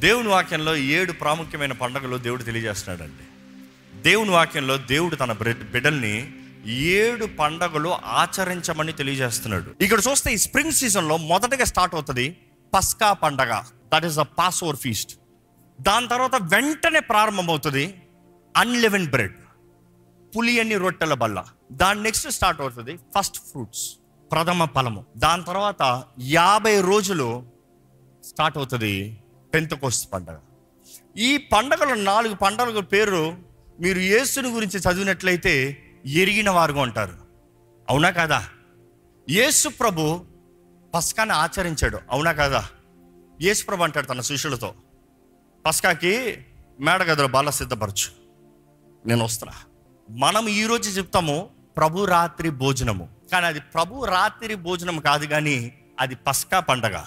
దేవుని వాక్యంలో ఏడు ప్రాముఖ్యమైన పండుగలు దేవుడు తెలియజేస్తున్నాడండి. దేవుని వాక్యంలో దేవుడు తన బిడ్డల్ని ఏడు పండగలు ఆచరించమని తెలియజేస్తున్నాడు. ఇక్కడ చూస్తే ఈ స్ప్రింగ్ సీజన్లో మొదటగా స్టార్ట్ అవుతుంది పస్కా పండగ. That is the Passover feast దాని తర్వాత వెంటనే ప్రారంభమవుతుంది అన్లెవెన్ బ్రెడ్ పులియని రొట్టెల బల్ల. దాని నెక్స్ట్ స్టార్ట్ అవుతుంది ఫస్ట్ ఫ్రూట్స్ ప్రథమ ఫలము. దాని తర్వాత యాభై రోజులు స్టార్ట్ అవుతుంది పెంతకోస్తు పండగ. ఈ పండగలు నాలుగు పండగల పేరు మీరు యేసుని గురించి చదివినట్లయితే ఎరిగిన వారుగా ఉంటారు. అవునా కాదా? యేసు ప్రభు పస్కాన్ని ఆచరించాడు. అవునా కాదా? యేసు ప్రభు అంటాడు తన శిష్యులతో పస్కాకి మేడగదిలో బాల సిద్ధపరచు. నేను వస్తున్నా. మనం ఈరోజు చెప్తాము ప్రభు రాత్రి భోజనము. కానీ అది ప్రభు రాత్రి భోజనం కాదు కానీ అది పస్కా పండగ.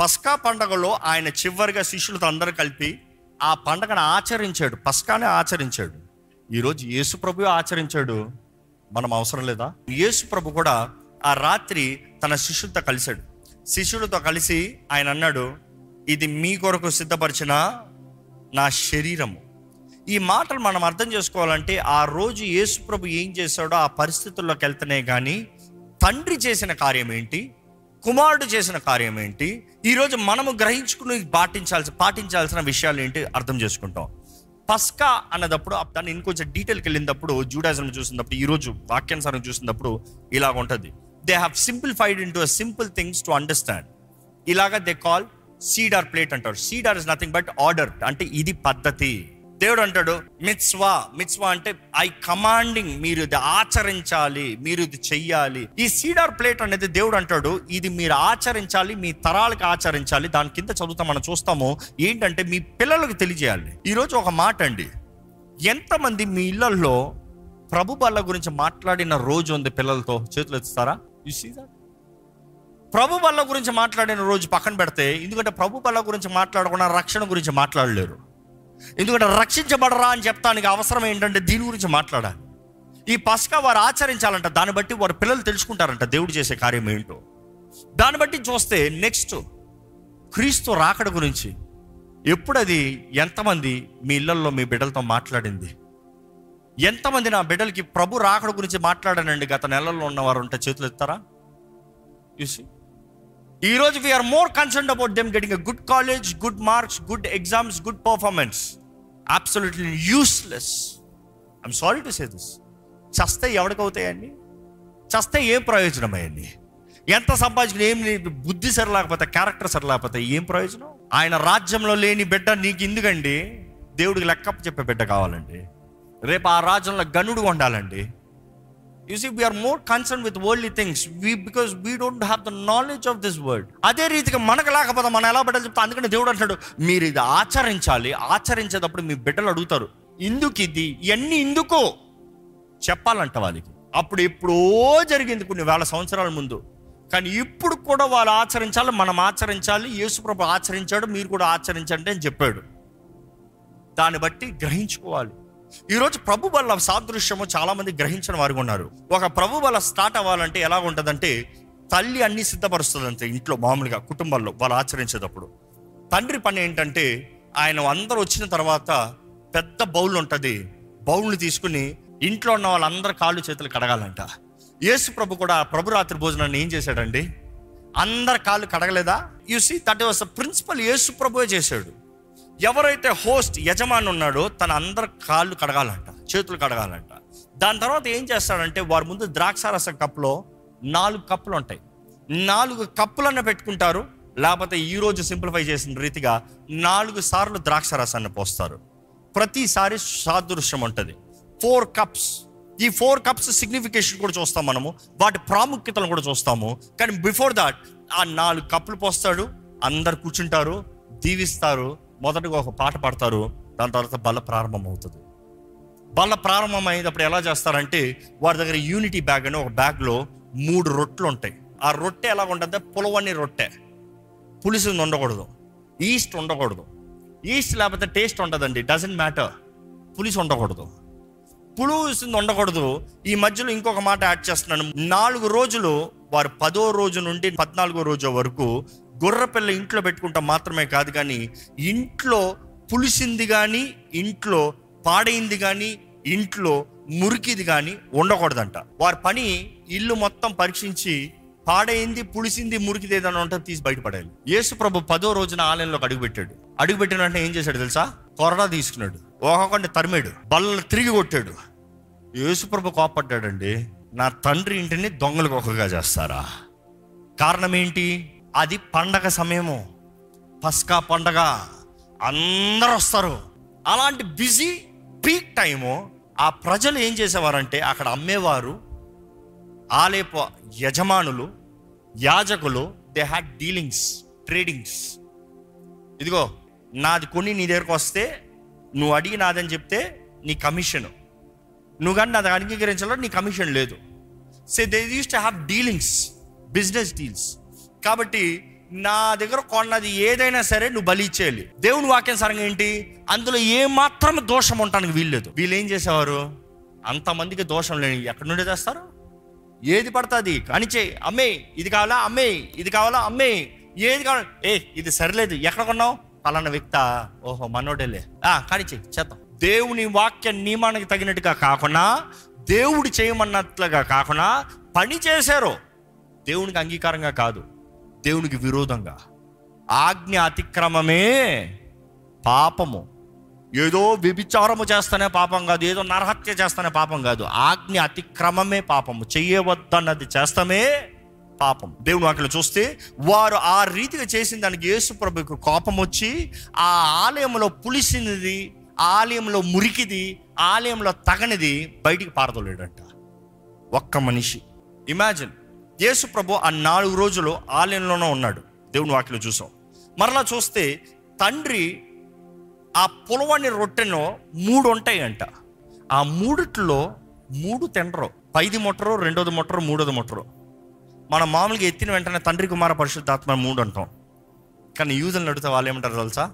పస్కా పండగలో ఆయన చివరిగా శిష్యులతో అందరూ కలిపి ఆ పండగను ఆచరించాడు. పస్కానే ఆచరించాడు. ఈరోజు యేసు ప్రభు ఆచరించాడు. మనం అవసరం లేదా? యేసు ప్రభు కూడా ఆ రాత్రి తన శిష్యులతో కలిశాడు. శిష్యులతో కలిసి ఆయన అన్నాడు ఇది మీ కొరకు సిద్ధపరిచిన నా శరీరము. ఈ మాటలు మనం అర్థం చేసుకోవాలంటే ఆ రోజు యేసు ప్రభు ఏం చేశాడో ఆ పరిస్థితుల్లోకి వెళ్తేనే కానీ తండ్రి చేసిన కార్యం ఏంటి? కుమారుడు చేసిన కార్యం ఏంటి? ఈరోజు మనము గ్రహించుకుని పాటించాల్సి పాటించాల్సిన విషయాలు ఏంటి అర్థం చేసుకుంటాం. పస్కా అన్నదప్పుడు దాన్ని ఇంకొంచెం డీటెయిల్కి వెళ్ళినప్పుడు జూడాజం చూసినప్పుడు ఈరోజు వాక్యానుసారం చూసినప్పుడు ఇలాగ ఉంటుంది. They have simplified into simple things to understand ఇలాగా దే కాల్ సీడార్ ప్లేట్ అంటారు. Seder is nothing but order అంటే ఇది పద్ధతి. దేవుడు అంటాడు మిత్స్వా మిత్స్వా అంటే ఐ కమాండింగ్ మీరు ఇది ఆచరించాలి మీరు ఇది చెయ్యాలి. ఈ సీడార్ ప్లేట్ అనేది దేవుడు అంటాడు ఇది మీరు ఆచరించాలి మీ తరాలకు ఆచరించాలి. దాని కింద చదువుతాం మనం చూస్తాము ఏంటంటే మీ పిల్లలకు తెలియజేయాలి. ఈరోజు ఒక మాట అండి. ఎంతమంది మీ ఇళ్ళలో ప్రభు బల్ల గురించి మాట్లాడిన రోజు ఉంది పిల్లలతో? చేతులు ఎత్తుతారా? యు సీ దట్ ప్రభు బల్ల గురించి మాట్లాడిన రోజు పక్కన పెడితే ఎందుకంటే ప్రభు బల్ల గురించి మాట్లాడకుండా రక్షణ గురించి మాట్లాడలేరు. ఎందుకంటే రక్షించబడరా అని చెప్తానికి అవసరం ఏంటంటే దీని గురించి మాట్లాడాలి. ఈ పస్కా వారు ఆచరించాలంట దాన్ని బట్టి వారి పిల్లలు తెలుసుకుంటారంట దేవుడు చేసే కార్యం ఏంటో. దాన్ని బట్టి చూస్తే నెక్స్ట్ క్రీస్తు రాకడ గురించి ఎప్పుడది ఎంతమంది మీ ఇళ్ళలో మీ బిడ్డలతో మాట్లాడింది? ఎంతమంది నా బిడ్డలకి ప్రభు రాకడ గురించి మాట్లాడానండి గత నెలల్లో ఉన్నవారు ఉంటే చేతులు ఎత్తారా చూసి ఈ రోజు we're more concern about them getting a good college good marks good exams good performance absolutely useless I'm sorry to say this చస్తే ఎవరికి అవుతాయండి చస్తే ఏం ప్రయోజనం అయ్యండి ఎంత సంపాదించిన ఏం లేదు బుద్ధి సరిలేకపోతే క్యారెక్టర్ సరిలేకపోతే ఏం ప్రయోజనం? ఆయన రాజ్యంలో లేని బిడ్డ నీకు ఎందుకండి? దేవుడికి లెక్క చెప్పే బిడ్డ కావాలండి. రేపు ఆ రాజ్యంలో గనుడు ఉండాలండి. You see we're more concern with worldly things we because we don't have the knowledge of this world అదే రీతిగా మనకు లేకపోతే మనం ఎలా బిడ్డలు చెప్తా? అందుకని దేవుడు అంటాడు మీరు ఇది ఆచరించాలి. ఆచరించేటప్పుడు మీ బిడ్డలు అడుగుతారు. ఇందుకు ఇది ఇవన్నీ ఎందుకో చెప్పాలంట వాళ్ళకి. అప్పుడు ఎప్పుడో జరిగింది కొన్ని వేల సంవత్సరాల ముందు. కానీ ఇప్పుడు కూడా వాళ్ళు ఆచరించాలి మనం ఆచరించాలి యేసుప్రభు ఆచరించాడు మీరు కూడా ఆచరించండి అని చెప్పాడు. దాన్ని బట్టి గ్రహించుకోవాలి. ఈరోజు ప్రభు వల్ల సాదృశ్యము చాలా మంది గ్రహించిన వారు ఉన్నారు. ఒక ప్రభు వల్ల స్టార్ట్ అవ్వాలంటే ఎలా ఉంటుందంటే తల్లి అన్ని సిద్ధపరుస్తుంది ఇంట్లో మామూలుగా కుటుంబాల్లో వాళ్ళు ఆచరించేటప్పుడు. తండ్రి పని ఏంటంటే ఆయన అందరూ వచ్చిన తర్వాత పెద్ద బౌల్ ఉంటుంది. బౌల్ని తీసుకుని ఇంట్లో ఉన్న వాళ్ళందరి కాళ్ళు చేతులు కడగాలంట. యేసు ప్రభు కూడా ప్రభు రాత్రి భోజనాన్ని ఏం చేశాడండి? అందరి కాళ్ళు కడగలేదా? You see that was principle Yesu ప్రభువే చేశాడు. ఎవరైతే హోస్ట్ యజమాని ఉన్నాడో తన అందరి కాళ్ళు కడగాలంట చేతులు కడగాలంట. దాని తర్వాత ఏం చేస్తాడంటే వారి ముందు ద్రాక్షారస కప్పులో నాలుగు కప్పులు ఉంటాయి. నాలుగు కప్పులన్న పెట్టుకుంటారు లేకపోతే ఈ రోజు సింప్లిఫై చేసిన రీతిగా నాలుగు సార్లు ద్రాక్షారసాన్ని పోస్తారు. ప్రతిసారి సాదృశ్యం ఉంటుంది. Four cups. ఈ ఫోర్ కప్స్ సిగ్నిఫికేషన్ కూడా చూస్తాం మనము వాటి ప్రాముఖ్యతను కూడా చూస్తాము. కానీ బిఫోర్ దాట్ ఆ నాలుగు కప్పులు పోస్తాడు అందరు కూర్చుంటారు దీవిస్తారు మొదటగా ఒక పాట పాడతారు దాని తర్వాత బల ప్రారంభం అవుతుంది బల ప్రారంభం అయినప్పుడు ఎలా చేస్తారంటే వారి దగ్గర యూనిటీ బ్యాగ్ అని ఒక బ్యాగ్లో మూడు రొట్టెలు ఉంటాయి. ఆ రొట్టె ఎలా ఉంటుంది పులవని రొట్టె. పులుసు ఉండకూడదు ఈస్ట్ ఉండకూడదు. ఈస్ట్ లేకపోతే టేస్ట్ ఉండదండి. డజంట్ మ్యాటర్ పులుసు ఉండకూడదు. పులుసు ఉండకూడదు ఈ మధ్యలో ఇంకొక మాట యాడ్ చేస్తున్నాను. నాలుగు రోజులు వారు పదో రోజు నుండి పద్నాలుగో రోజు వరకు గొర్రెపిల్ల ఇంట్లో పెట్టుకుంటాం మాత్రమే కాదు కానీ ఇంట్లో పులిసింది కానీ ఇంట్లో పాడైంది కానీ ఇంట్లో మురికిది కానీ ఉండకూడదంట. వారి పని ఇల్లు మొత్తం పరీక్షించి పాడైంది పులిసింది మురికిది ఏదైనా ఉంటే తీసి బయటపడాలి యేసు ప్రభు పదో రోజున ఆలయంలోకి అడుగుపెట్టాడు. అడుగుపెట్టిన వెంటనే ఏం చేశాడు తెలుసా? కొరడా తీసుకున్నాడు. ఒక్కొక్కటి తరిమాడు. బల్ల తిరిగి కొట్టాడు. యేసుప్రభు కోపడ్డాడండి నా తండ్రి ఇంటిని దొంగలకు ఒకగా చేస్తారా? కారణం ఏంటి? అది పండగ సమయము. పస్కా పండగ. అందరు వస్తారు అలాంటి బిజీ పీక్ టైము ఆ ప్రజలు ఏం చేసేవారంటే అక్కడ అమ్మేవారు ఆలేప యజమానులు యాజకులు దే హ్యాడ్ డీలింగ్స్ ట్రేడింగ్స్ ఇదిగో నాది కొన్ని నీ దగ్గరకు వస్తే నువ్వు అడిగి నాదని చెప్తే నీ కమిషన్ నువ్వు కానీ నాది అంగీకరించాలో నీ కమిషన్ లేదు. Say they use to have dealings business deals కాబట్టి నా దగ్గర కొన్నది ఏదైనా సరే నువ్వు బలి ఇచ్చేయాలి. దేవుని వాక్యం సరంగా ఏంటి? అందులో ఏమాత్రం దోషం ఉండడానికి వీల్లేదు. వీళ్ళు ఏం చేసేవారు? అంతమందికి దోషం లేని ఎక్కడి నుండి తెస్తారు? ఏది పడుతుంది కానిచే అమ్మే ఇది కావాలా? అమ్మే ఇది కావాలా? అమ్మే ఏది కావాలి? ఏ ఇది సరిలేదు. ఎక్కడ కొన్నావు? పలానా వ్యక్త? ఓహో మనోడేలే. ఆ కానిచే చేద్దాం. దేవుని వాక్య నియమానికి తగినట్టుగా కాకుండా దేవుడు చేయమన్నట్లుగా కాకుండా పని చేశారు. దేవునికి అంగీకారంగా కాదు. దేవునికి విరోధంగా. ఆజ్ఞ అతిక్రమమే పాపము. ఏదో వ్యభిచారము చేస్తానే పాపం కాదు ఏదో నరహత్య చేస్తానే పాపం కాదు. ఆజ్ఞ అతిక్రమమే పాపము. చెయ్యవద్దన్నది చేస్తామే పాపం దేవుని అక్కడ చూస్తే వారు ఆ రీతిగా చేసిన దానికి యేసుప్రభుకు కోపం వచ్చి ఆ ఆలయంలో పులిసినది ఆలయంలో మురికిది ఆలయంలో తగనిది బయటికి పారదోలేడంట. ఒక్క మనిషి. ఇమాజిన్ యేసు ప్రభు ఆ నాలుగు రోజులు ఆలయంలోనే ఉన్నాడు. దేవుని వాక్యలో చూసాం. మరలా చూస్తే తండ్రి ఆ పులవని రొట్టెను మూడు ఉంటాయి అంట ఆ మూడిట్లో మూడు తినరు పైది మొట్టరు రెండోది మొట్టరు మూడోది మొట్టరు. మనం మామూలుగా ఎత్తిన వెంటనే తండ్రి కుమార పరిశుద్ధాత్మ మూడు అంటాం. కానీ యూదులను నడితే వాళ్ళు ఏమంటారు తెలుసా?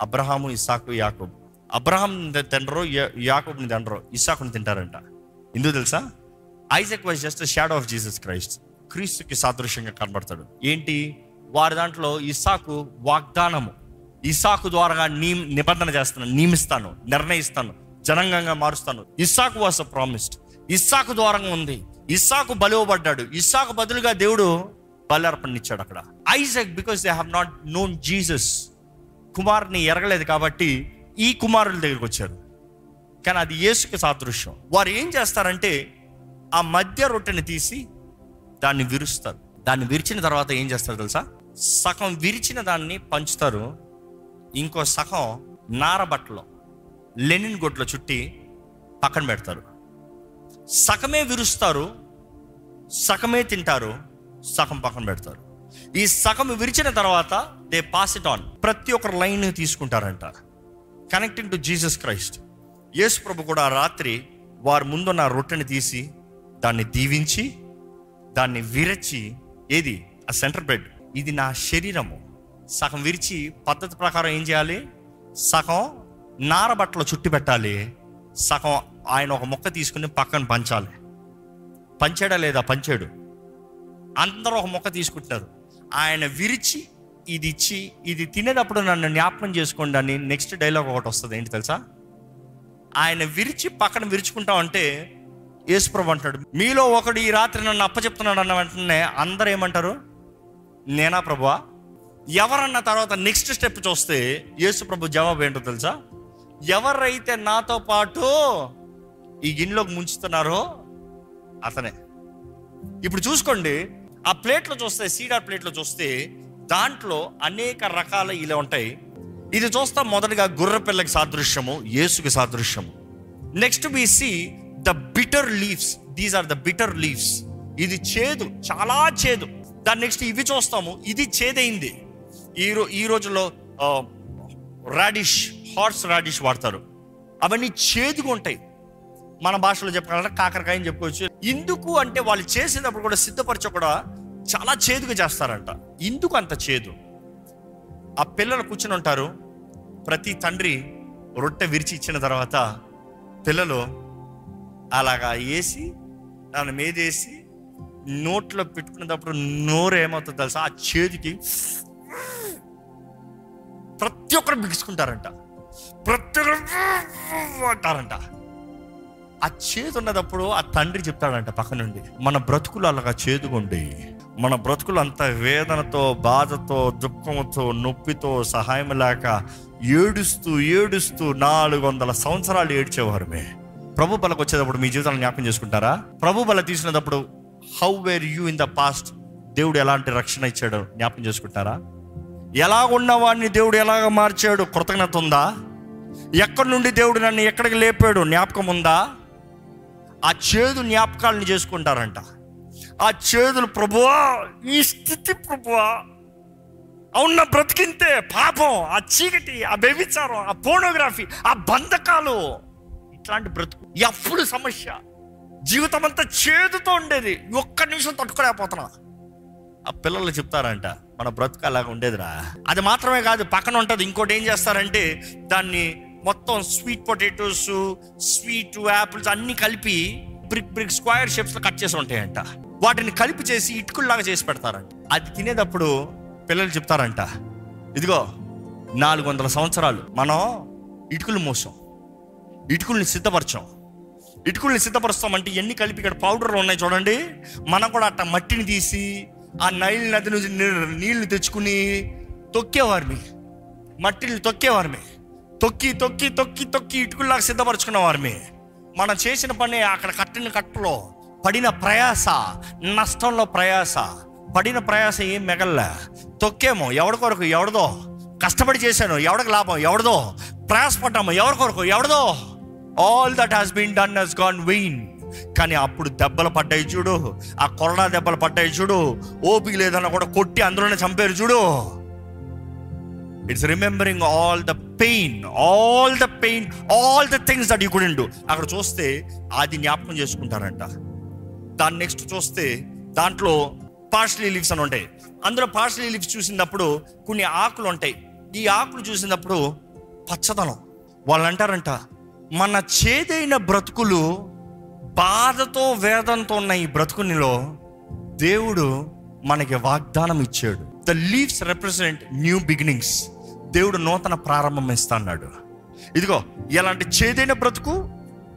అబ్రహాము ఇస్సాకు యాకూబ్. అబ్రహాం తినరు యాకూబ్ని తినరు ఇస్సాకుని తింటారంట. ఎందుకు తెలుసా? Isaac was just shadow of Jesus Christ. క్రీస్తుకి సాదృశ్యంగా కనబడతాడు. ఏంటి? వారి దాంట్లో ఇస్సాకు వాగ్దానము. ఇసాకు ద్వారా నీ నిబంధన చేస్తాను నియమిస్తాను నిర్ణయిస్తాను జనంగంగా మారుస్తాను. ఇస్సాకు వాస్ అ ప్రామిస్డ్. ఇస్సాకు ద్వారంగా ఉంది. ఇస్సాకు బలివబడ్డాడు ఇస్సాకు బదులుగా దేవుడు బలి ఇచ్చాడు అక్కడ. Isaac because they have not known Jesus కుమారుని ఎరగలేదు కాబట్టి ఈ కుమారుల దగ్గరికి వచ్చారు. కానీ అది యేసుకి సాదృశ్యం. వారు ఏం చేస్తారంటే ఆ మధ్య రొట్టెని తీసి దాన్ని విరుస్తారు. దాన్ని విరిచిన తర్వాత ఏం చేస్తారు తెలుసా? సగం విరిచిన దాన్ని పంచుతారు. ఇంకో సగం నారబట్టలో లెనిన్ గొడ్లో చుట్టి పక్కన పెడతారు. సగమే విరుస్తారు సగమే తింటారు సగం పక్కన పెడతారు. ఈ సగం విరిచిన తర్వాత దే పాస్ ఇట్ ఆన్. ప్రతి ఒక్కరు లైన్ తీసుకుంటారంట. Connecting to Jesus Christ. Yesu ప్రభు కూడా రాత్రి వారి ముందున్న రొట్టెని తీసి దాన్ని దీవించి దాన్ని విరచి ఏది? ఆ సెంటర్ బెడ్ ఇది నా శరీరము. సగం విరిచి పద్ధతి ప్రకారం ఏం చేయాలి? సగం నార బట్టలు చుట్టి పెట్టాలి. సగం ఆయన ఒక మొక్క తీసుకుని పక్కన పంచాలి. పంచాడా లేదా? పంచాడు. అందరూ ఒక మొక్క తీసుకుంటున్నారు. ఆయన విరిచి ఇది ఇచ్చి ఇది తినేటప్పుడు నన్ను జ్ఞాపకం చేసుకోండి అని నెక్స్ట్ డైలాగ్ ఒకటి వస్తుంది. ఏంటి తెలుసా? ఆయన విరిచి పక్కన విరుచుకుంటాం అంటే యేసుప్రభు అంటాడు మీలో ఒకడు ఈ రాత్రి నన్ను అప్పచెప్తున్నాడు అన్న వెంటనే అందరు ఏమంటారు? నేనా ప్రభువా? ఎవరన్న తర్వాత నెక్స్ట్ స్టెప్ చూస్తే యేసుప్రభు జవాబు ఏంటో తెలుసా? ఎవరైతే నాతో పాటు ఈ గిన్నెలోకి ముంచుతున్నారో అతనే. ఇప్పుడు చూసుకోండి ఆ ప్లేట్లో చూస్తే సీడార్ ప్లేట్లో చూస్తే దాంట్లో అనేక రకాల ఇలా ఉంటాయి. ఇది చూస్తా మొదటిగా గుర్ర పిల్లకి సాదృశ్యము యేసుకి సాదృశ్యము. Next we see the bitter leaves. These are the bitter leaves ఇది చేదు చాలా చేదు. దాని నెక్స్ట్ ఇవి చూస్తాము. ఇది చేదైంది. ఈ రో ఈ రోజుల్లో రాడిష్ హార్స్ రాడిష్ వాడతారు. అవన్నీ చేదుగా ఉంటాయి. మన భాషలో చెప్పాలంటే కాకరకాయ అని చెప్పుకోవచ్చు. ఎందుకు అంటే వాళ్ళు చేసేటప్పుడు కూడా సిద్ధపరచ కూడా చాలా చేదుగా చేస్తారంట. ఎందుకు అంత చేదు. ఆ పిల్లలు కూర్చుని ఉంటారు. ప్రతి తండ్రి రొట్టె విరిచి ఇచ్చిన తర్వాత పిల్లలు అలాగా వేసి దాని మీద వేసి నోట్లో పెట్టుకునేటప్పుడు నోరు ఏమవుతుంది తెలుసా? ఆ చేతికి ప్రతి ఒక్కరు బిగుసుకుంటారంట. ప్రతి ఒక్కరు అంటారంట. ఆ చేతి ఉన్నదప్పుడు ఆ తండ్రి చెప్తాడంట పక్క నుండి మన బ్రతుకులు అలాగా చేదుగుండి. మన బ్రతుకులు అంత వేదనతో బాధతో దుఃఖంతో నొప్పితో సహాయం లేక ఏడుస్తూ ఏడుస్తూ నాలుగు వందల సంవత్సరాలు ఏడ్చేవారమే. ప్రభు బలకు వచ్చేటప్పుడు మీ జీవితాలను జ్ఞాపకం చేసుకుంటారా? ప్రభు బల తీసినప్పుడు how were you in the past దేవుడు ఎలాంటి రక్షణ ఇచ్చాడు జ్ఞాపకం చేసుకుంటారా? ఎలా ఉన్నవాడిని దేవుడు ఎలాగ మార్చాడు? కృతజ్ఞత ఉందా? ఎక్కడి నుండి దేవుడు నన్ను ఎక్కడికి లేపాడు? జ్ఞాపకం ఉందా? ఆ చేదు జ్ఞాపకాలను చేసుకుంటారంట. ఆ చేదులు ప్రభువా ఈ స్థితి ప్రభువా అవున్న బ్రతికింతే పాపం ఆ చీకటి ఆ వ్యభిచారం ఆ పోర్నోగ్రఫీ ఆ బంధకాలు. ఇట్లాంటి బ్రతుకు. ఎప్పుడు సమస్య. జీవితం అంతా చేదుతో ఉండేది. ఒక్క నిమిషం తట్టుకోలేకపోతున్నా. ఆ పిల్లలు చెప్తారంట మన బ్రతుకు అలాగ ఉండేదిరా. అది మాత్రమే కాదు పక్కన ఉంటుంది ఇంకోటి ఏం చేస్తారంటే దాన్ని మొత్తం స్వీట్ పొటాటోస్ స్వీట్ యాపిల్స్ అన్ని కలిపి బ్రిక్ బ్రిక్ స్క్వేర్ షేప్స్లో కట్ చేసి ఉంటాయంట. వాటిని కలిపి చేసి ఇటుకుల్లాగా చేసి పెడతారంట. అది తినేటప్పుడు పిల్లలు చెప్తారంట ఇదిగో నాలుగు వందల సంవత్సరాలు మనం ఇటుకులు మోసాం. ఇటుకుల్ని సిద్ధపరచాం. ఇటుకుల్ని సిద్ధపరుస్తామంటే ఎన్ని కలిపి ఇక్కడ పౌడర్లు ఉన్నాయి చూడండి. మనం కూడా అట్ట మట్టిని తీసి ఆ నైల్ నది నుంచి నీళ్ళు తెచ్చుకుని తొక్కేవారిని మట్టిని తొక్కేవారిని తొక్కి తొక్కి తొక్కి తొక్కి ఇటుకల్లాగా సిద్ధపరచుకున్నవారిని మనం చేసిన పని అక్కడ కట్టిన కట్టలో పడిన ప్రయాస నష్టంలో ప్రయాస. పడిన ప్రయాస ఏం మెగల్లా. తొక్కేమో ఎవడి కొరకు? ఎవడదో? కష్టపడి చేశాను? ఎవడికి లాభం? ఎవడదో? ప్రయాసపడ్డాము ఎవరి కొరకు? ఎవడదో? All that has been done has gone vain కానీ అప్పుడు దెబ్బలు పడ్డాయి చూడు. ఆ కొరడా దెబ్బలు పడ్డాయి చూడు. ఓపిక లేదన్నా కూడా కొట్టి అందులోనే చంపారు చూడు. It's remembering all the pain all the pain all the things that you couldn't do అక్కడ చూస్తే అది జ్ఞాపకం చేసుకుంటారంట. దాన్ని నెక్స్ట్ చూస్తే దాంట్లో పార్షలీ లీవ్స్ అని ఉంటాయి. అందులో పార్షలీ లీవ్స్ చూసినప్పుడు కొన్ని ఆకులు ఉంటాయి. ఈ ఆకులు చూసినప్పుడు పచ్చదనం. వాళ్ళు అంటారంట మన చేదైన బ్రతుకులు బాధతో వేదంతో ఉన్న ఈ బ్రతుకునిలో దేవుడు మనకి వాగ్దానం ఇచ్చాడు. The leaves represent new beginnings దేవుడు నూతన ప్రారంభం ఇస్తా అన్నాడు. ఇదిగో ఎలాంటి చేదైన బ్రతుకు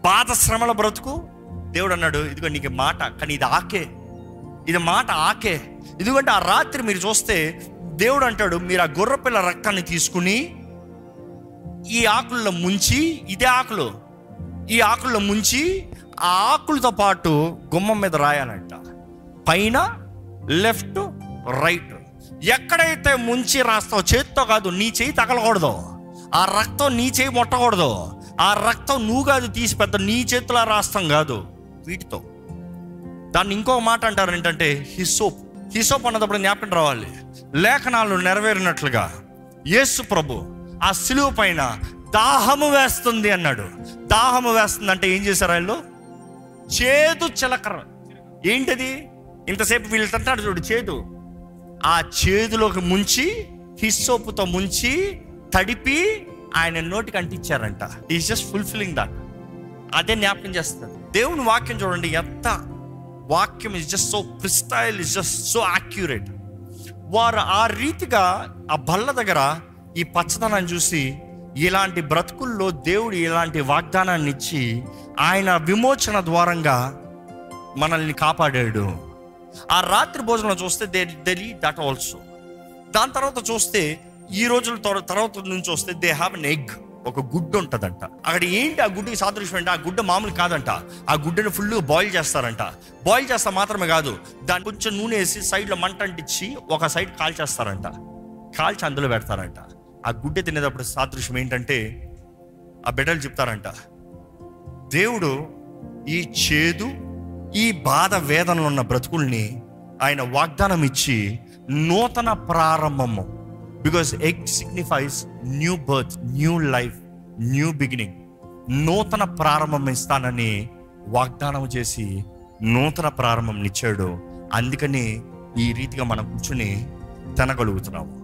బాధ శ్రమల బ్రతుకు దేవుడు అన్నాడు ఇదిగో నీకు మాట కానీ ఇది ఆకే. ఇది మాట ఆకే. ఎందుకంటే ఆ రాత్రి మీరు చూస్తే దేవుడు అంటాడు మీరు ఆ గొర్రెపిల్ల రక్తాన్ని తీసుకుని ఈ ఆకుల్లో ముంచి ఇదే ఆకులు. ఈ ఆకుల్లో ముంచి ఆ ఆకులతో పాటు గుమ్మం మీద రాయాలంట. పైన లెఫ్ట్ రైట్. ఎక్కడైతే ముంచి రాస్తావు చేతితో కాదు నీ చేయి తగలకూడదు. ఆ రక్తం నీ చేయి ముట్టకూడదు. ఆ రక్తం నువ్వు కాదు తీసి పెద్ద నీ చేతిలో రాస్తాం కాదు. వీటితో. దాన్ని ఇంకో మాట అంటారు ఏంటంటే హిసోప్ హిసోప్ అన్నదప్పుడు జ్ఞాపకం రావాలి. లేఖనాలు నెరవేరినట్లుగా. యేసు ప్రభు ఆ సిలువ పైన దాహము వేస్తుంది అన్నాడు. దాహము వేస్తుంది అంటే ఏం చేశారు వాళ్ళు చేదు చిలకర ఏంటది? ఇంతసేపు వీళ్ళు అంటాడు చూడు చేదు. ఆ చేదులోకి ముంచి హిస్సోపుతో ముంచి తడిపి ఆయన నోటికి అంటించారంట. ఈజ్ జస్ట్ ఫుల్ఫిల్లింగ్ దట్ అదే జ్ఞాపకం చేస్తారు దేవుని వాక్యం చూడండి ఎంత వాక్యం is just so pristine is just so accurate వారు ఆ రీతిగా ఆ బల్ల దగ్గర ఈ పచ్చదనాన్ని చూసి ఇలాంటి బ్రతుకుల్లో దేవుడు ఇలాంటి వాగ్దానాన్ని ఇచ్చి ఆయన విమోచన ద్వారంగా మనల్ని కాపాడాడు. ఆ రాత్రి భోజనం చూస్తే దే దెలీ దట్ ఆల్సో దాని తర్వాత చూస్తే ఈ రోజుల తర్వాత నుంచి వస్తే దే హ్యావ్ అన్ ఎగ్ ఒక గుడ్డు ఉంటుందంట. అక్కడ ఏంటి ఆ గుడ్డుకి సాదృశ్యం అంటే ఆ గుడ్డ మామూలు కాదంట. ఆ గుడ్డని ఫుల్ బాయిల్ చేస్తారంట. బాయిల్ చేస్తా మాత్రమే కాదు దాని కొంచెం నూనె వేసి సైడ్లో మంట అంటించి ఒక సైడ్ కాల్చేస్తారంట. కాల్చి అందులో పెడతారంట. ఆ గుడ్డ తినేటప్పుడు సాదృశ్యం ఏంటంటే ఆ బిడ్డలు చెప్తారంట దేవుడు ఈ చేదు ఈ బాధ వేదనలు ఉన్న బ్రతుకుల్ని ఆయన వాగ్దానం ఇచ్చి నూతన ప్రారంభము because egg signifies new birth new life new beginning నూతన ప్రారంభం ఇస్తానని వాగ్దానం చేసి నూతన ప్రారంభం ఇచ్చాడు అందుకని ఈ రీతిగా మనం కూర్చుని తినగలుగుతున్నాము.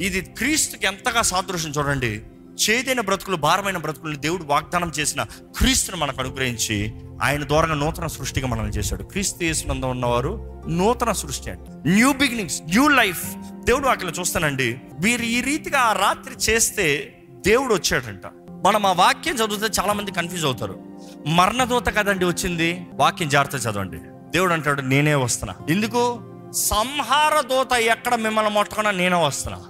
ఇది క్రీస్తుకి ఎంతగా సాదృశ్యం చూడండి. చేదైన బ్రతుకులు భారమైన బ్రతుకులు దేవుడు వాగ్దానం చేసిన క్రీస్తుని మనకు అనుగ్రహించి ఆయన ద్వారా నూతన సృష్టిగా మనల్ని చేశాడు. క్రీస్తు యేసునందం ఉన్నవారు నూతన సృష్టి అంట. న్యూ బిగినింగ్స్ న్యూ లైఫ్ దేవుడు అక్కడ చూస్తానండి. వీరు ఈ రీతిగా ఆ రాత్రి చేస్తే దేవుడు వచ్చాడంట. మనం ఆ వాక్యం చదివితే చాలా మంది కన్ఫ్యూజ్ అవుతారు. మరణదూత కదండి వచ్చింది? వాక్యం జాగ్రత్త చదవండి. దేవుడు అంటాడు నేనే వస్తున్నా. ఎందుకు? సంహార దూత ఎక్కడ మిమ్మల్ని మొట్టకుండా నేనే వస్తున్నా.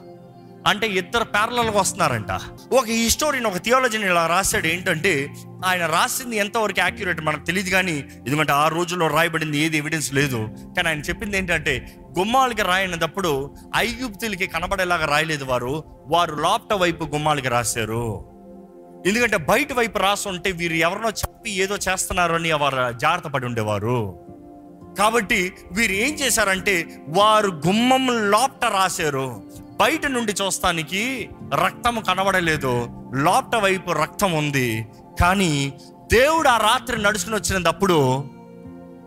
అంటే ఇద్దరు ప్యారలల్గా వస్తున్నారంట. ఒక హిస్టోరియన్ ఒక థియాలజీని ఇలా రాశాడు ఏంటంటే ఆయన రాసింది ఎంతవరకు యాక్యురేట్ మనకు తెలియదు కానీ ఎందుకంటే ఆ రోజుల్లో రాయబడింది ఏది ఎవిడెన్స్ లేదు. కానీ ఆయన చెప్పింది ఏంటంటే గుమ్మాలకి రాయనప్పుడు ఐగుప్తులకి కనబడేలాగా రాయలేదు వారు. వారు లోపట వైపు గుమ్మాలకి రాశారు. ఎందుకంటే బయట వైపు రాసి ఉంటే వీరు ఎవరినో చెప్పి ఏదో చేస్తున్నారు అని వారు జాగ్రత్త పడి ఉండేవారు. కాబట్టి వీరు ఏం చేశారంటే వారు గుమ్మం లోపట రాశారు. బయట నుండి చూస్తానికి రక్తం కనబడలేదు. లోపట వైపు రక్తం ఉంది. కానీ దేవుడు ఆ రాత్రి నడుచుకుని వచ్చినప్పుడు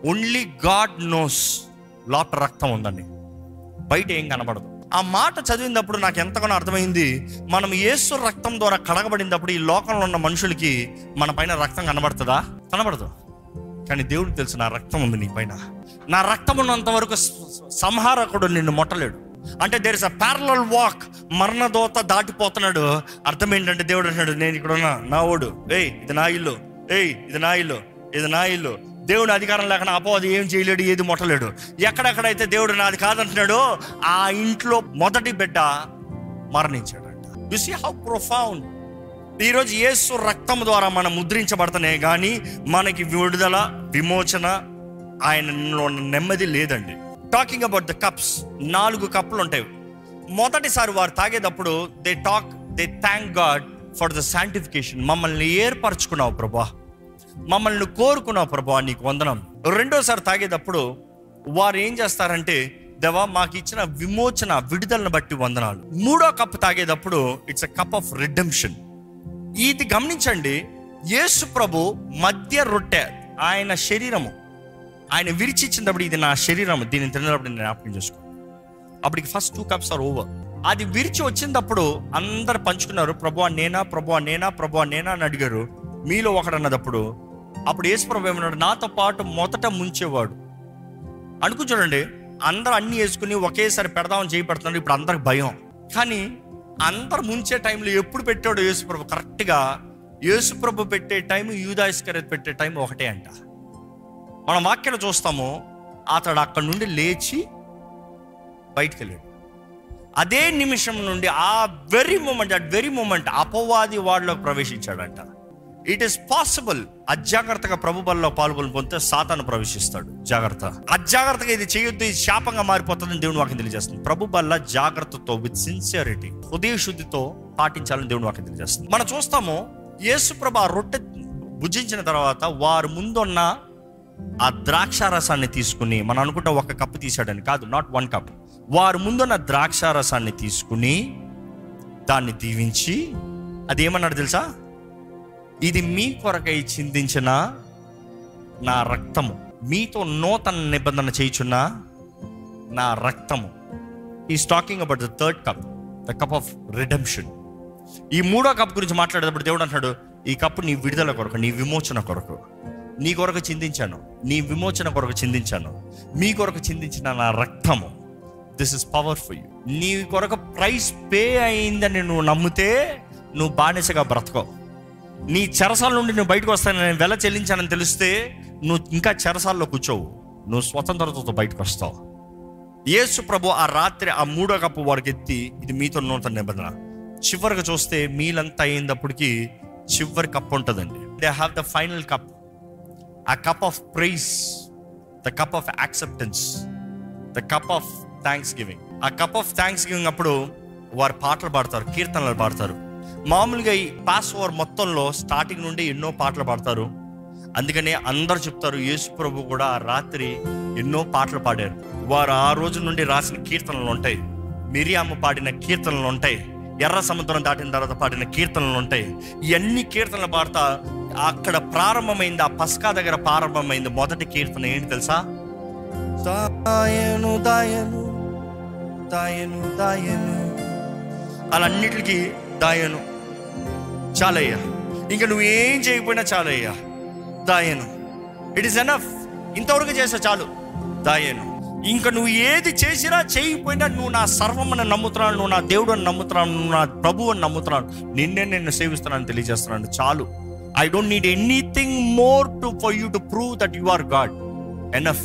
ఓన్లీ గాడ్ నోస్ లోపట రక్తం ఉందండి. బయట ఏం కనబడదు. ఆ మాట చదివినప్పుడు నాకు ఎంతగానో అర్థమైంది. మనం యేసు రక్తం ద్వారా కడగబడినప్పుడు ఈ లోకంలో ఉన్న మనుషులకి మన పైన రక్తం కనబడుతుందా? కనబడదు. కానీ దేవుడికి తెలుసు నా రక్తం ఉంది నీ పైన. నా రక్తం ఉన్నంత వరకు సంహారకుడు నిన్ను మొట్టలేడు. అంటే there is a parallel walk మరణదోత దాటిపోతున్నాడు. అర్థం ఏంటంటే దేవుడు అంటున్నాడు నేను ఇక్కడ ఉన్నా నా ఓడు. ఏయ్ ఇది నా ఇల్లు. ఏయ్ ఇది నా ఇల్లు. ఇది నా ఇల్లు. దేవుడు అధికారం లేకుండా అపోది ఏం చేయలేడు ఏది మొట్టలేడు. ఎక్కడెక్కడైతే దేవుడు నాది కాదంటున్నాడో ఆ ఇంట్లో మొదటి బిడ్డ మరణించాడంట. యు సీ హౌ ప్రొఫౌండ్ ఈరోజు యేసు రక్తం ద్వారా మనం ముద్రించబడుతున్నాయి కానీ మనకి విడుదల విమోచన ఆయనలో ఉన్న నెమ్మది లేదండి. టాకింగ్ అబౌట్ ద కప్స్ నాలుగు కప్పులు ఉంటాయి మొదటిసారి వారు తాగేటప్పుడు they talk they thank God for the sanctification మమ్మల్ని ఏర్పరచుకున్నావు ప్రభా. మమ్మల్ని కోరుకున్నావు ప్రభా నీకు వందనం. రెండోసారి తాగేటప్పుడు వారు ఏం చేస్తారంటే దేవా మాకు ఇచ్చిన విమోచన విడుదలను బట్టి వందనాలు. మూడో కప్పు తాగేటప్పుడు it's a cup of redemption ఇది గమనించండి యేసు ప్రభు మధ్య రొట్టె ఆయన శరీరము. ఆయన విరిచిచ్చినప్పుడు ఇది నా శరీరం. దీన్ని తిన్నప్పుడు నేను జ్ఞాపకం చేసుకో. అప్పటికి first two cups are over అది విరిచి వచ్చినప్పుడు అందరు పంచుకున్నారు ప్రభు నేనా? ప్రభు నేనా? ప్రభు నేనా? అని అడిగారు. మీలో ఒకడు అన్నదప్పుడు అప్పుడు యేసుప్రభు ఏమన్నాడు నాతో పాటు మొదట ముంచేవాడు. అనుకుని చూడండి అందరు అన్ని వేసుకుని ఒకేసారి పెడదామని చేయబడుతున్నాడు ఇప్పుడు అందరికి భయం. కానీ అందరు ముంచే టైంలో ఎప్పుడు పెట్టాడు యేసుప్రభు కరెక్ట్గా యేసుప్రభు పెట్టే టైం యూదాయిస్కరేత్ పెట్టే టైం ఒకటే అంట. మనం వాక్యలో చూస్తాము అతడు అక్కడి నుండి లేచి బయటికి వెళ్ళాడు. అదే నిమిషం నుండి ఆ very moment at very moment అపవాది వాడిలోకి ప్రవేశించాడంట. ఇట్ ఈస్ పాసిబుల్ అజాగ్రత్తగా ప్రభు బల్లో పాల్గొని పొందితే సాతాను ప్రవేశిస్తాడు. జాగ్రత్త. అజాగ్రత్తగా ఇది చేయొద్దు ఇది శాపంగా మారిపోతుందని దేవుని వాక్యం తెలియజేస్తుంది. ప్రభు బల్ల జాగ్రత్తతో విత్ సిన్సియారిటీ హృదయ శుద్ధితో పాటించాలని దేవుని వాక్యం తెలియజేస్తుంది. మనం చూస్తాము యేసు ప్రభు ఆ రొట్టె భుజించిన తర్వాత వారు ముందున్న ఆ ద్రాక్ష రసాన్ని తీసుకుని మనం అనుకుంటా ఒక కప్పు తీసాడని కాదు నాట్ వన్ కప్ వారు ముందున్న ద్రాక్ష రసాన్ని తీసుకుని దాన్ని దీవించి అది ఏమన్నాడు తెలుసా? ఇది మీ కొరకై చిందించిన నా రక్తము. మీతో నూతన నిబంధన చేయుచున్న నా రక్తము. ఈ talking about the third cup the cup of redemption ఈ మూడో కప్ గురించి మాట్లాడేటప్పుడు దేవుడు అంటున్నాడు ఈ కప్పు నీ విడుదల కొరకు నీ విమోచన కొరకు. నీ కొరకు చిందించాను. నీ విమోచన కొరకు చిందించాను. మీ కొరకు చిందించిన నా రక్తము. దిస్ ఇస్ పవర్ యూ నీ కొరకు ప్రైస్ పే అయిందని నువ్వు నమ్మితే నువ్వు బానిసగా బ్రతకవు. నీ చెరసాల నుండి నువ్వు బయటకు వస్తాను నేను వెల చెల్లించానని తెలిస్తే నువ్వు ఇంకా చెరసాల్లో కూర్చోవు. నువ్వు స్వతంత్రతతో బయటకు వస్తావు. యేసు ప్రభు ఆ రాత్రి ఆ మూడో కప్పు వాడికి ఎత్తి ఇది మీతో నూతన నిబంధన. చివరికి చూస్తే మీలంతా అయ్యేటప్పటికి చివరి కప్ ఉంటుందండి. They have the final cup a cup of prize the cup of acceptance the cup of thanksgiving a cup of thanksgiving అప్పుడు వారు పాటలు పాడతారు కీర్తనలు పాడతారు. మామూలుగా ఈ పాస్ ఓవర్ మొత్తంలో స్టార్టింగ్ నుండి ఎన్నో పాటలు పాడతారు. అందుకనే అందరు చెప్తారు యేసు ప్రభు కూడా ఆ రాత్రి ఎన్నో పాటలు పాడారు. వారు ఆ రోజు నుండి రాసిన కీర్తనలు ఉంటాయి. మిరియాము పాడిన కీర్తనలు ఉంటాయి. ఎర్ర సముద్రం దాటిన తర్వాత పాడిన కీర్తనలు ఉంటాయి. ఇవన్నీ కీర్తనలు పాడతా అక్కడ ప్రారంభమైంది ఆ పస్కా దగ్గర ప్రారంభమైంది మొదటి కీర్తన ఏంటి తెలుసా? దాయను దాయను దాయను దాయను. అలాన్నిటికి దాయను. చాలయ్యా. ఇంకా నువ్వు ఏం చేయకపోయినా చాలయ్యా. దాయను. ఇట్ ఈస్ ఎనఫ్ ఇంతవరకు చేసా చాలు. దాయేను. ఇంకా నువ్వు ఏది చేసినా చేయకపోయినా నువ్వు నా సర్వం అని నమ్ముతున్నాను నువ్వు నా దేవుడు అని నమ్ముతున్నాను నువ్వు నా ప్రభు అని నమ్ముతున్నాను నిన్నే నేను సేవిస్తున్నాను తెలియజేస్తున్నాను. చాలు. I don't need anything more to for you to prove that you are God enough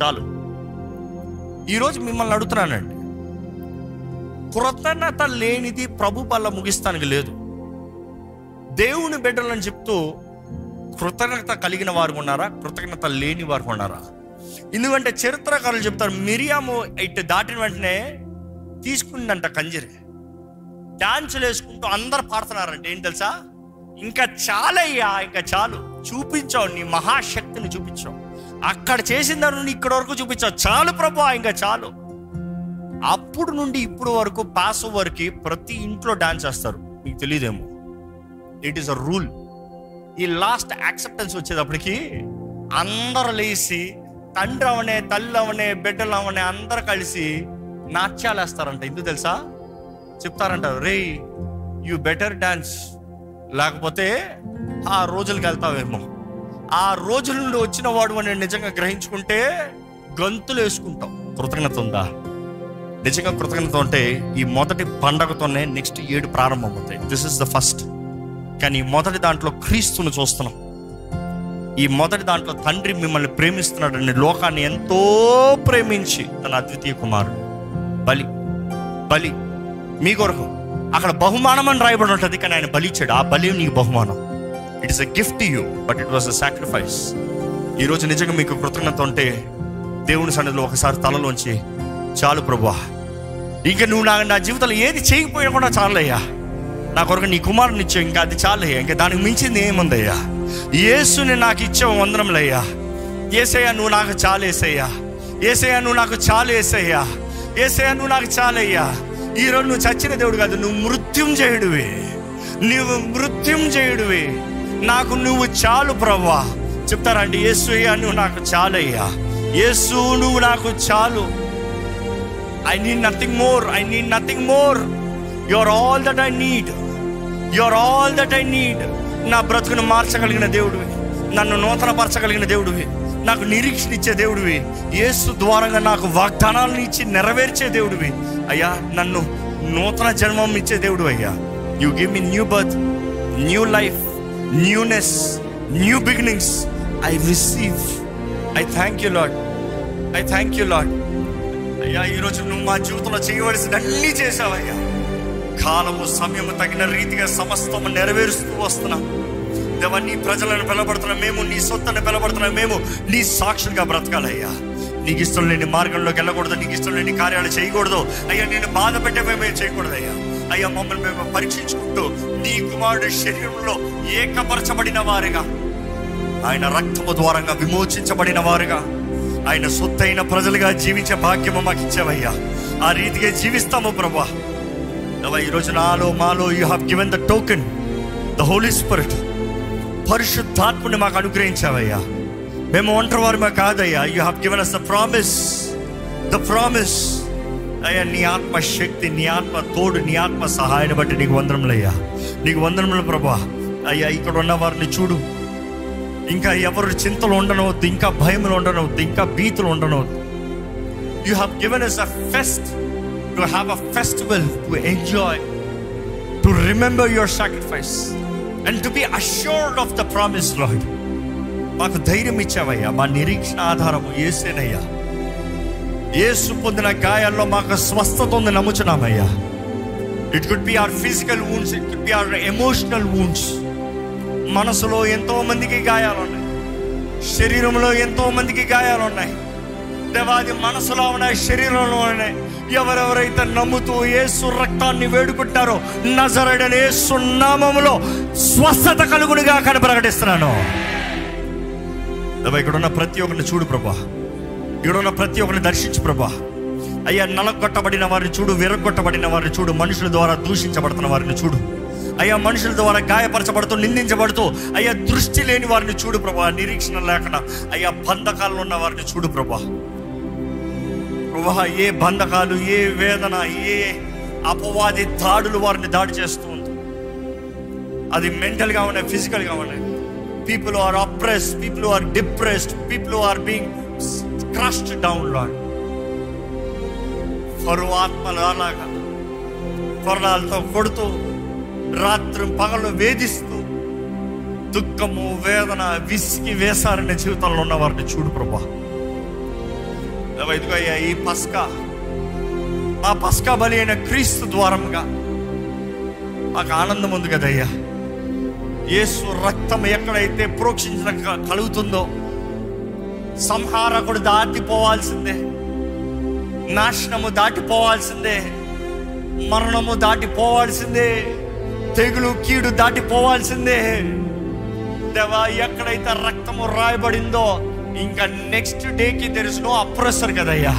చాలు. ఈరోజు మిమ్మల్ని అడుగుతున్నానండి. కృతజ్ఞత లేనిది ప్రభు బల్ల ముగిస్తానికి లేదు. దేవుని బిడ్డలని చెప్తూ కృతజ్ఞత కలిగిన వారు ఉన్నారా? కృతజ్ఞత లేని వారు ఉన్నారా? ఎందుకంటే చరిత్రకారులు చెప్తారు మిరియాము ఇటు దాటిన వెంటనే తీసుకుందంట కంజరి. డాన్సులు వేసుకుంటూ అందరు పాడుతున్నారంట. ఏం తెలుసా? ఇంకా చాలయ్యా ఇంకా చాలు. చూపించావు నీ మహాశక్తిని చూపించావు. అక్కడ చేసిన దాని నుండి ఇక్కడ వరకు చూపించావు. చాలు ప్రభా ఇంకా చాలు. అప్పుడు నుండి ఇప్పుడు వరకు పాస్ ఓవర్కి ప్రతి ఇంట్లో డాన్స్ చేస్తారు. మీకు తెలియదేమో ఇట్ ఈస్ అ రూల్ ఈ లాస్ట్ యాక్సెప్టెన్స్ వచ్చేటప్పటికి అందరు లేచి తండ్రి అవనే తల్లి అవనే బిడ్డలు అవనే అందరు కలిసి నాట్యాలు వేస్తారంట ఎందుకు తెలుసా? చెప్తారంట రే యు బెటర్ డాన్స్ లేకపోతే ఆ రోజులు వెళ్తావేమో. ఆ రోజుల నుండి వచ్చిన వాడు అని నిజంగా గ్రహించుకుంటే గంతులు వేసుకుంటాం. కృతజ్ఞత ఉందా? నిజంగా కృతజ్ఞత ఉంటే ఈ మొదటి పండగతోనే నెక్స్ట్ ఏడు ప్రారంభం అవుతాయి దిస్ ఇస్ ద ఫస్ట్ కానీ ఈ మొదటి దాంట్లో క్రీస్తును చూస్తున్నాం. ఈ మొదటి దాంట్లో తండ్రి మిమ్మల్ని ప్రేమిస్తున్నాడని లోకాన్ని ఎంతో ప్రేమించి తన అద్వితీయ కుమారుడు. బలి బలి మీ కొరకు. అక్కడ బహుమానం అని రాయబడి ఉంటుంది కానీ ఆయన బలి ఆ బలి నీకు బహుమానం. It is a gift you but it was a sacrifice ఈరోజు నిజంగా మీకు కృతజ్ఞత ఉంటే దేవుని సన్నిధిలో ఒకసారి తలలోంచి చాలు ప్రభువా. ఇంకా నువ్వు నా నా జీవితంలో ఏది చేయకపోయినా కూడా చాలయ్యా. నా కొరకు నీ కుమారుని ఇచ్చావు ఇంకా అది చాలయ్యా. ఇంకా దానికి మించింది ఏముందయ్యా? యేసుని నాకు ఇచ్చావు వందనంలయ్యా ఏసయ్యా నువ్వు నాకు చాలేసయ్యా. ఏసయ్యా నువ్వు నాకు చాలేసయ్యా. ఏసయ్యా నువ్వు నాకు చాలయ్యా. ఈరోజు నువ్వు చచ్చిన దేవుడు కాదు నువ్వు మృత్యుంజయుడివి నువ్వు మృత్యుంజయుడివి నాకు నువ్వు చాలు ప్రవ్వా. చెప్తారండి యేసు అయ్యా నువ్వు నాకు చాలయ్యా. యేసు నువ్వు నాకు చాలు. I need nothing more I need nothing more you are all that I need you are all that I need నా బ్రతుకును మార్చగలిగిన దేవుడివి. నన్ను నూతనపరచగలిగిన దేవుడివి. నాకు నిరీక్షణ ఇచ్చే దేవుడివి. యేసు ద్వారంగా నాకు వాగ్దానాలను ఇచ్చి నెరవేర్చే దేవుడివి. అయ్యా నన్ను నూతన జన్మం ఇచ్చే దేవుడు అయ్యా. You give me new birth new life newness new beginnings I receive I thank you Lord I thank you Lord అయ్యా ఈరోజు నువ్వు మా జీవితంలో చేయవలసిన అన్నీ చేసావయ్యా కాలము సమయము తగిన రీతిగా సమస్తము నెరవేరుస్తూ వస్తున్నావు దేవా నీ ప్రజలను పిలబడుతున్న మేము నీ సొత్తను పిలబడుతున్న మేము నీ సాక్షులుగా బ్రతకాలయ్యా. నీకు ఇష్టం లేని మార్గంలోకి వెళ్ళకూడదు నీకు ఇష్టం లేని కార్యాలు చేయకూడదు. అయ్యా నేను బాధ పెట్టే మేము చేయకూడదు అయ్యా అయ్యా మమ్మల్ని మేము పరీక్షించుకుంటూ నీ కుమారుడు శరీరంలో ఏకపరచబడిన వారుగా ఆయన రక్తము ద్వారంగా విమోచించబడిన వారుగా ఆయన సొత్తైన ప్రజలుగా జీవించే భాగ్యము మాకు ఇచ్చావయ్యా. ఆ రీతిగా జీవిస్తాము ప్రభా. ఈ రోజు నాలో మాలో you have given the token the Holy Spirit పరిశుద్ధాత్మని మాకు అనుగ్రహించావయ్యా. మేము ఒంటరి వారు కాదయ్యా. You have given us the promise the promise అయ్యా నీ ఆత్మ శక్తి నీ ఆత్మ తోడు నీ ఆత్మ సహాయాన్ని బట్టి నీకు వందనములయ్యా. నీకు వందనములు ప్రభా. అయ్యా ఇక్కడ ఉన్న వారిని చూడు. ఇంకా ఎవరు చింతలు ఉండనవద్దు ఇంకా భయములు ఉండనవద్దు ఇంకా భీతులు ఉండనవద్దు. You have given us a feast to have a festival to enjoy to remember your sacrifice and to be assured of the promise Lord మాకు ధైర్యం ఇచ్చావయ్యా. మా నిరీక్షణ ఆధారము ఏసేనయ్యా ఏసు పొందిన గాయాల్లో మాకు స్వస్థత ఉంది నమ్ముచున్నామయ్యా. It could be or physical wounds it could be or emotional wounds మనసులో ఎంతో మందికి గాయాలు ఉన్నాయి శరీరంలో ఎంతో మందికి గాయాలు ఉన్నాయి దేవాది మనసులో ఉన్నాయి శరీరంలో ఉన్నాయి. ఎవరెవరైతే నమ్ముతూ ఏసు రక్తాన్ని వేడుకుంటారో నజరడని ఏసు నామములో స్వస్థత కలుగునిగా అక్కడ ప్రకటిస్తున్నాను. ఇక్కడ ఉన్న ప్రతి ఒక్కరిని చూడు ప్రభా. ఇక్కడ ఉన్న ప్రతి ఒక్కరిని దర్శించు ప్రభా. అయ్యా నలగొట్టబడిన వారిని చూడు విరగొట్టబడిన వారిని చూడు మనుషుల ద్వారా దూషించబడుతున్న వారిని చూడు. అయ్యా మనుషుల ద్వారా గాయపరచబడుతూ నిందించబడుతూ అయ్యా దృష్టి లేని వారిని చూడు ప్రభా నిరీక్షణ లేకుండా. అయ్యా బంధకాల్లో ఉన్న వారిని చూడు ప్రభా. ప్రభా ఏ బంధకాలు ఏ వేదన ఏ అపవాది దాడులు వారిని దాడి చేస్తూ ఉంది. అది మెంటల్గా ఉన్నాయి ఫిజికల్గా ఉన్నాయి people are oppressed people are depressed people are being crushed down Lord for ఆత్మలు అలాగా కొరడాలతో కొడుతూ రాత్రి పగలు వేధిస్తూ దుఃఖము వేదన విసిగి వేసారనే జీవితంలో ఉన్న వారిని చూడు ప్రభా దేవా, ఈ పస్కా. ఆ పస్కా బలి అయిన క్రీస్తు ద్వారంగా మాకు ఆనందం ఉంది కదయ్యా యేసు రక్తం ఎక్కడైతే ప్రోక్షించిన కలుగుతుందో సంహారకుడు దాటిపోవాల్సిందే నాశనము దాటిపోవాల్సిందే మరణము దాటిపోవాల్సిందే తెగులు కీడు దాటిపోవాల్సిందే. దేవా ఎక్కడైతే రక్తము రాయబడిందో ఇంకా నెక్స్ట్ డేకి తెలుసు నో అప్రెసర్ కదయ్యా.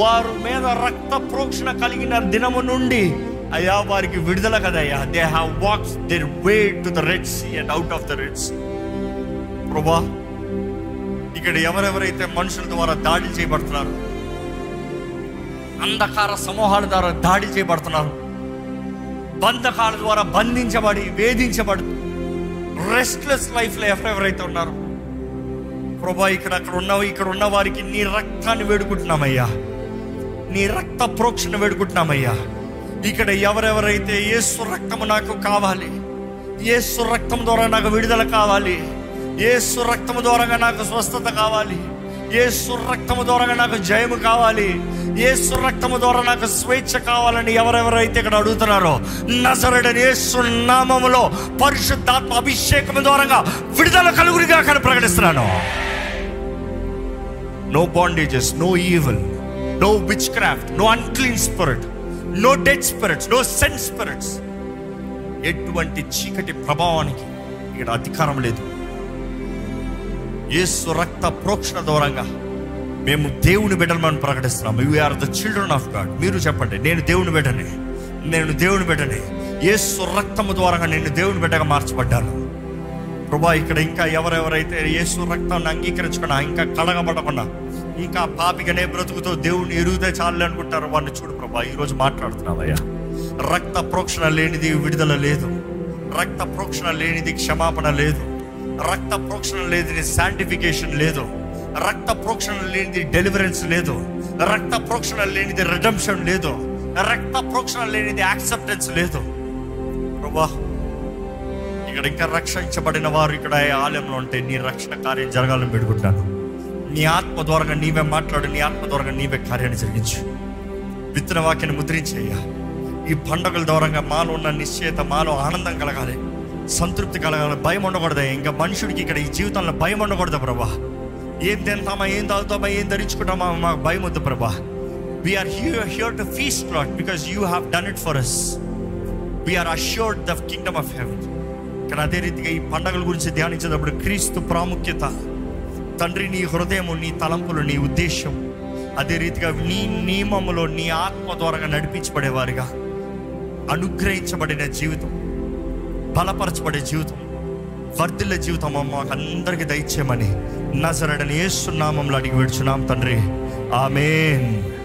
వారు మీద రక్త ప్రోక్షణ కలిగిన దినము నుండి అయ్యా వారికి విడుదల కదయ్యా. They have walks their way to the Red Sea and out of the Red Sea ప్రభా ఇక్కడ ఎవరెవరైతే మనుషుల ద్వారా దాడి చేయబడుతున్నారు అంధకార సమూహాల ద్వారా దాడి చేయబడుతున్నారు బంధకాల ద్వారా బంధించబడి వేధించబడుతూ రెస్ట్లెస్ లైఫ్లో ఎవరెవరైతే ఉన్నారు ప్రభా ఇక్కడ అక్కడ ఉన్న ఇక్కడ ఉన్న వారికి నీ రక్తాన్ని వేడుకుంటున్నామయ్యా. నీ రక్త ప్రోక్షణ వేడుకుంటున్నామయ్యా. ఇక్కడ ఎవరెవరైతే ఏసు రక్తము నాకు కావాలి ఏసు రక్తం ద్వారా నాకు విడుదల కావాలి ఏసు రక్తము ద్వారా నాకు స్వస్థత కావాలి ఏసు రక్తము ద్వారా నాకు జయము కావాలి ఏసు రక్తము ద్వారా నాకు స్వేచ్ఛ కావాలని ఎవరెవరైతే ఇక్కడ అడుగుతున్నారో నజరడని ఏసు నామములో పరిశుద్ధాత్మ అభిషేకం ద్వారా విడుదల కలుగురిగా అక్కడ ప్రకటిస్తున్నాను. No bondages no evil no witchcraft no unclean spirit no dead spirits no sense spirits ఎటువంటి చీకటి ప్రభావానికి ఇక్కడ అధికారం లేదు. యేసు రక్త ప్రోక్షణ దూరంగా మేము దేవుని బిడ్డలను ప్రకటిస్తున్నాము you are the children of God మీరు చెప్పండి నేను దేవుని బిడ్డని? నేను దేవుని బిడ్డని? యేసు రక్తము ద్వారా నేను దేవుని బిడ్డగా మార్చబడ్డాను. ప్రభా ఇక్కడ ఇంకా ఎవరెవరైతే యేసు రక్తాన్ని అంగీకరించకుండా ఇంకా కడగబడకుండా ఇంకా పాపికనే బ్రతుకుతో దేవుడిని ఎరుగుతే చాలు అనుకుంటారు వాడిని చూడు ప్రభా ఈరోజు మాట్లాడుతున్నావయ్యా. రక్త ప్రోక్షణ లేనిది విడుదల లేదు. రక్త ప్రోక్షణ లేనిది క్షమాపణ లేదు. రక్త ప్రోక్షణ లేనిది శాంటిఫికేషన్ లేదు. రక్త ప్రోక్షణ లేనిది డెలివరెన్స్ లేదు. రక్త ప్రోక్షణ లేనిది రిడమ్షన్ లేదు. రక్త ప్రోక్షణ లేనిది యాక్సెప్టెన్స్ లేదు. ప్రభా ఇక్కడ ఇంకా రక్షించబడిన వారు ఇక్కడ ఆలయంలో ఉంటే నీ రక్షణ కార్యం జరగాలని పెడుకుంటాను. నీ ఆత్మ ద్వారా నీవే మాట్లాడు నీ ఆత్మ ద్వారా నీవే కార్యాన్ని జరిగించు. విత్తన వాక్యాన్ని ముద్రించేయ్యా. ఈ పండుగల ద్వారా మాలో ఉన్న నిశ్చయత మాలో ఆనందం కలగాలి. సంతృప్తి కలగాలి భయం ఉండకూడదు. ఇంకా మనుషుడికి ఇక్కడ ఈ జీవితంలో భయం ఉండకూడదు ప్రభా. ఏం తింటామా ఏం తాగుతామా ఏం ధరించుకుంటామా మాకు భయం వద్దు ప్రభా. We're here here to feast Lord because you have done it for us we're assured the kingdom of heaven కానీ అదే రీతిగా ఈ పండగల గురించి ధ్యానించేటప్పుడు క్రీస్తు ప్రాముఖ్యత తండ్రి నీ హృదయము నీ తలంపులు నీ ఉద్దేశం అదే రీతిగా నీ నియమములో నీ ఆత్మ ద్వారా నడిపించబడేవారుగా. అనుగ్రహించబడిన జీవితం బలపరచబడే జీవితం వర్ధిల్ల జీవితం మాకు అందరికి దయచేయమని నజరడని ఏసునామంలో అడిగి విడుచున్నాం తండ్రి. ఆమెన్.